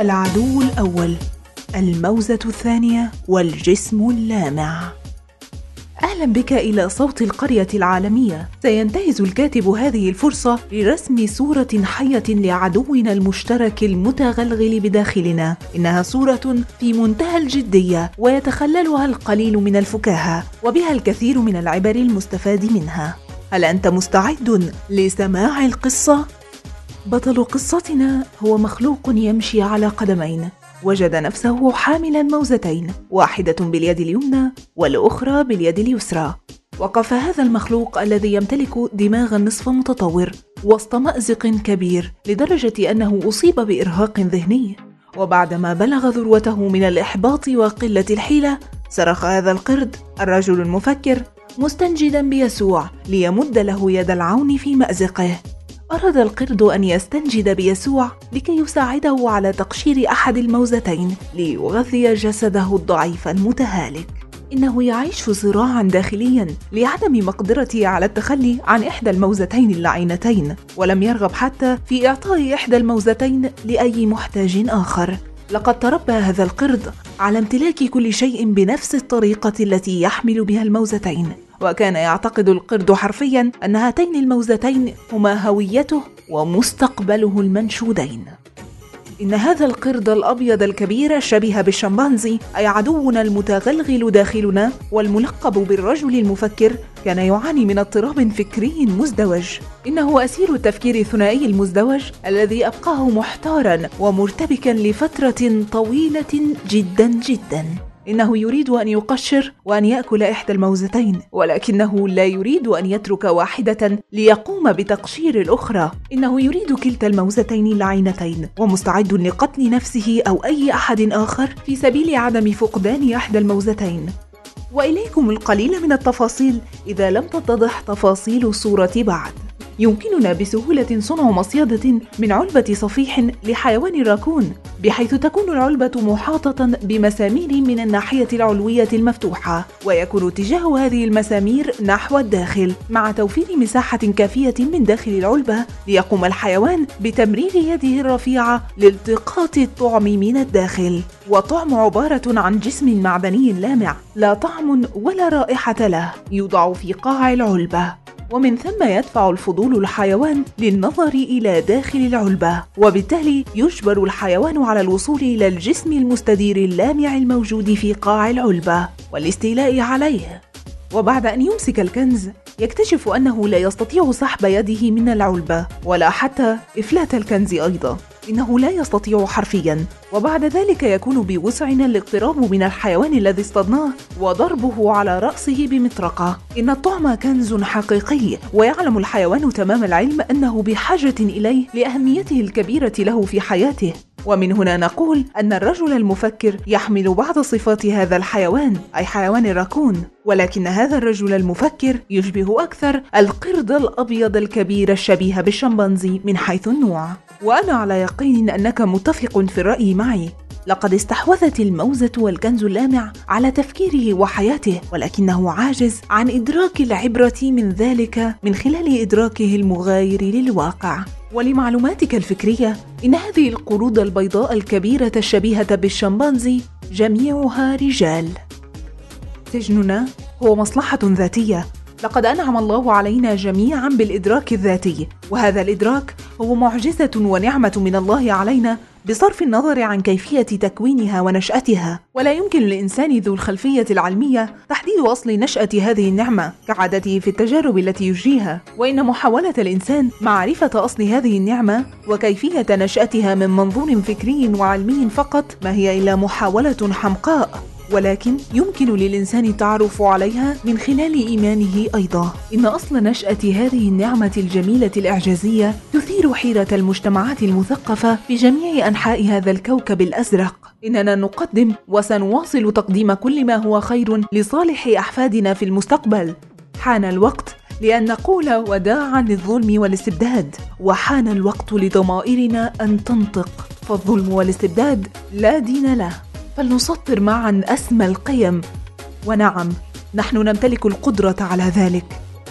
العدو الأول الموزة الثانية والجسم اللامع. أهلا بك إلى صوت القرية العالمية. سينتهز الكاتب هذه الفرصة لرسم صورة حية لعدونا المشترك المتغلغل بداخلنا. إنها صورة في منتهى الجدية ويتخللها القليل من الفكاهة وبها الكثير من العبر المستفاد منها. هل أنت مستعد لسماع القصة؟ بطل قصتنا هو مخلوق يمشي على قدمين. وجد نفسه حاملا موزتين واحدة باليد اليمنى والأخرى باليد اليسرى. وقف هذا المخلوق الذي يمتلك دماغا نصف متطور وسط مأزق كبير لدرجة أنه أصيب بإرهاق ذهني. وبعدما بلغ ذروته من الإحباط وقلة الحيلة صرخ هذا القرد الرجل المفكر مستنجدا بيسوع ليمد له يد العون في مأزقه. أراد القرد أن يستنجد بيسوع لكي يساعده على تقشير أحد الموزتين ليغذي جسده الضعيف المتهالك. إنه يعيش صراعا داخليا لعدم مقدرته على التخلي عن إحدى الموزتين اللعينتين ولم يرغب حتى في إعطاء إحدى الموزتين لأي محتاج آخر. لقد تربى هذا القرد على امتلاك كل شيء بنفس الطريقة التي يحمل بها الموزتين. وكان يعتقد القرد حرفيا أن هاتين الموزتين هما هويته ومستقبله المنشودين. إن هذا القرد الأبيض الكبير شبه بالشمبانزي أي عدونا المتغلغل داخلنا والملقب بالرجل المفكر كان يعاني من اضطراب فكري مزدوج. إنه أسير التفكير الثنائي المزدوج الذي أبقاه محتارا ومرتبكا لفترة طويلة جدا جدا. إنه يريد أن يقشر وأن يأكل إحدى الموزتين ولكنه لا يريد أن يترك واحدة ليقوم بتقشير الأخرى. إنه يريد كلتا الموزتين اللعينتين ومستعد لقتل نفسه أو أي أحد آخر في سبيل عدم فقدان إحدى الموزتين. وإليكم القليل من التفاصيل إذا لم تتضح تفاصيل الصورة بعد. يمكننا بسهولة صنع مصيدة من علبة صفيح لحيوان الراكون بحيث تكون العلبة محاطة بمسامير من الناحية العلوية المفتوحة ويكون اتجاه هذه المسامير نحو الداخل مع توفير مساحة كافية من داخل العلبة ليقوم الحيوان بتمرير يده الرفيعة لالتقاط الطعم من الداخل. والطعم عبارة عن جسم معدني لامع لا طعم ولا رائحة له يوضع في قاع العلبة. ومن ثم يدفع الفضول الحيوان للنظر إلى داخل العلبة وبالتالي يجبر الحيوان على الوصول إلى الجسم المستدير اللامع الموجود في قاع العلبة والاستيلاء عليه. وبعد أن يمسك الكنز يكتشف أنه لا يستطيع سحب يده من العلبة ولا حتى إفلات الكنز أيضا. إنه لا يستطيع حرفيا. وبعد ذلك يكون بوسعنا الاقتراب من الحيوان الذي اصطدناه وضربه على رأسه بمطرقة. إن الطعم كنز حقيقي. ويعلم الحيوان تمام العلم أنه بحاجة إليه لأهميته الكبيرة له في حياته. ومن هنا نقول أن الرجل المفكر يحمل بعض صفات هذا الحيوان أي حيوان الراكون ولكن هذا الرجل المفكر يشبه أكثر القرد الأبيض الكبير الشبيه بالشمبانزي من حيث النوع. وأنا على يقين أنك متفق في الرأي معي. لقد استحوذت الموزة والكنز اللامع على تفكيره وحياته ولكنه عاجز عن إدراك العبرة من ذلك من خلال إدراكه المغاير للواقع. ولمعلوماتك الفكرية إن هذه القرود البيضاء الكبيرة الشبيهة بالشمبانزي جميعها رجال. سجننا هو مصلحة ذاتية. لقد أنعم الله علينا جميعا بالإدراك الذاتي وهذا الإدراك هو معجزة ونعمة من الله علينا بصرف النظر عن كيفية تكوينها ونشأتها. ولا يمكن للإنسان ذو الخلفية العلمية تحديد أصل نشأة هذه النعمة كعادته في التجارب التي يجريها. وإن محاولة الإنسان معرفة أصل هذه النعمة وكيفية نشأتها من منظور فكري وعلمي فقط ما هي إلا محاولة حمقاء. ولكن يمكن للإنسان التعرف عليها من خلال إيمانه أيضا. إن أصل نشأة هذه النعمة الجميلة الإعجازية تثير حيرة المجتمعات المثقفة في جميع أنحاء هذا الكوكب الأزرق. إننا نقدم وسنواصل تقديم كل ما هو خير لصالح أحفادنا في المستقبل. حان الوقت لأن نقول وداعا للظلم والاستبداد. وحان الوقت لضمائرنا أن تنطق. فالظلم والاستبداد لا دين له. فلنسطر معا اسمى القيم. ونعم نحن نمتلك القدرة على ذلك.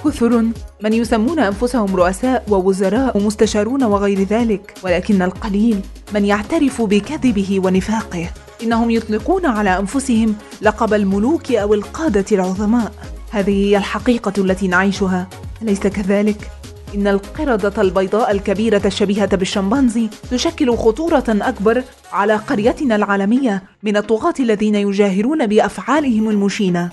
كثر من يسمون أنفسهم رؤساء ووزراء ومستشارون وغير ذلك. ولكن القليل من يعترف بكذبه ونفاقه. إنهم يطلقون على أنفسهم لقب الملوك أو القادة العظماء. هذه هي الحقيقة التي نعيشها. أليس كذلك؟ إن القردة البيضاء الكبيرة الشبيهة بالشمبانزي تشكل خطورة أكبر على قريتنا العالمية من الطغاة الذين يجاهرون بأفعالهم المشينة.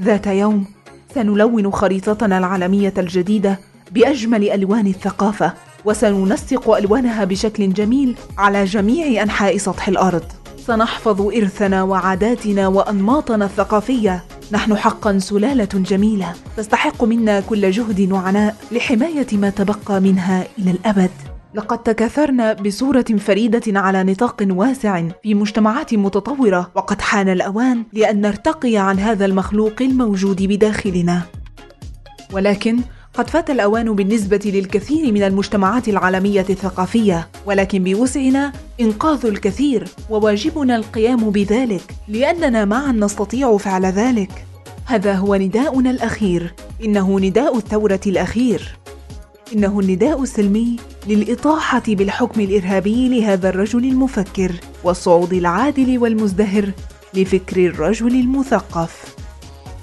ذات يوم سنلون خريطتنا العالمية الجديدة بأجمل ألوان الثقافة، وسننسق ألوانها بشكل جميل على جميع أنحاء سطح الأرض. سنحفظ إرثنا وعاداتنا وأنماطنا الثقافية نحن حقا سلالة جميلة تستحق منا كل جهد وعناء لحماية ما تبقى منها إلى الأبد. لقد تكاثرنا بصورة فريدة على نطاق واسع في مجتمعات متطورة وقد حان الأوان لأن نرتقي عن هذا المخلوق الموجود بداخلنا. ولكن قد فات الأوان بالنسبة للكثير من المجتمعات العالمية الثقافية، ولكن بوسعنا إنقاذ الكثير، وواجبنا القيام بذلك، لأننا معا نستطيع فعل ذلك. هذا هو نداؤنا الأخير، إنه نداء الثورة الأخير. إنه النداء السلمي للإطاحة بالحكم الإرهابي لهذا الرجل المفكر، والصعود العادل والمزدهر لفكر الرجل المثقف.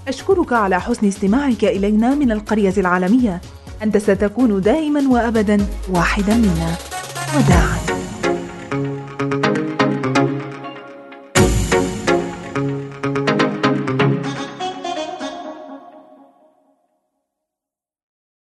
أشكرك على حسن استماعك إلينا من القرية العالمية. أنت ستكون دائما وأبدا واحدا منا. وداعا.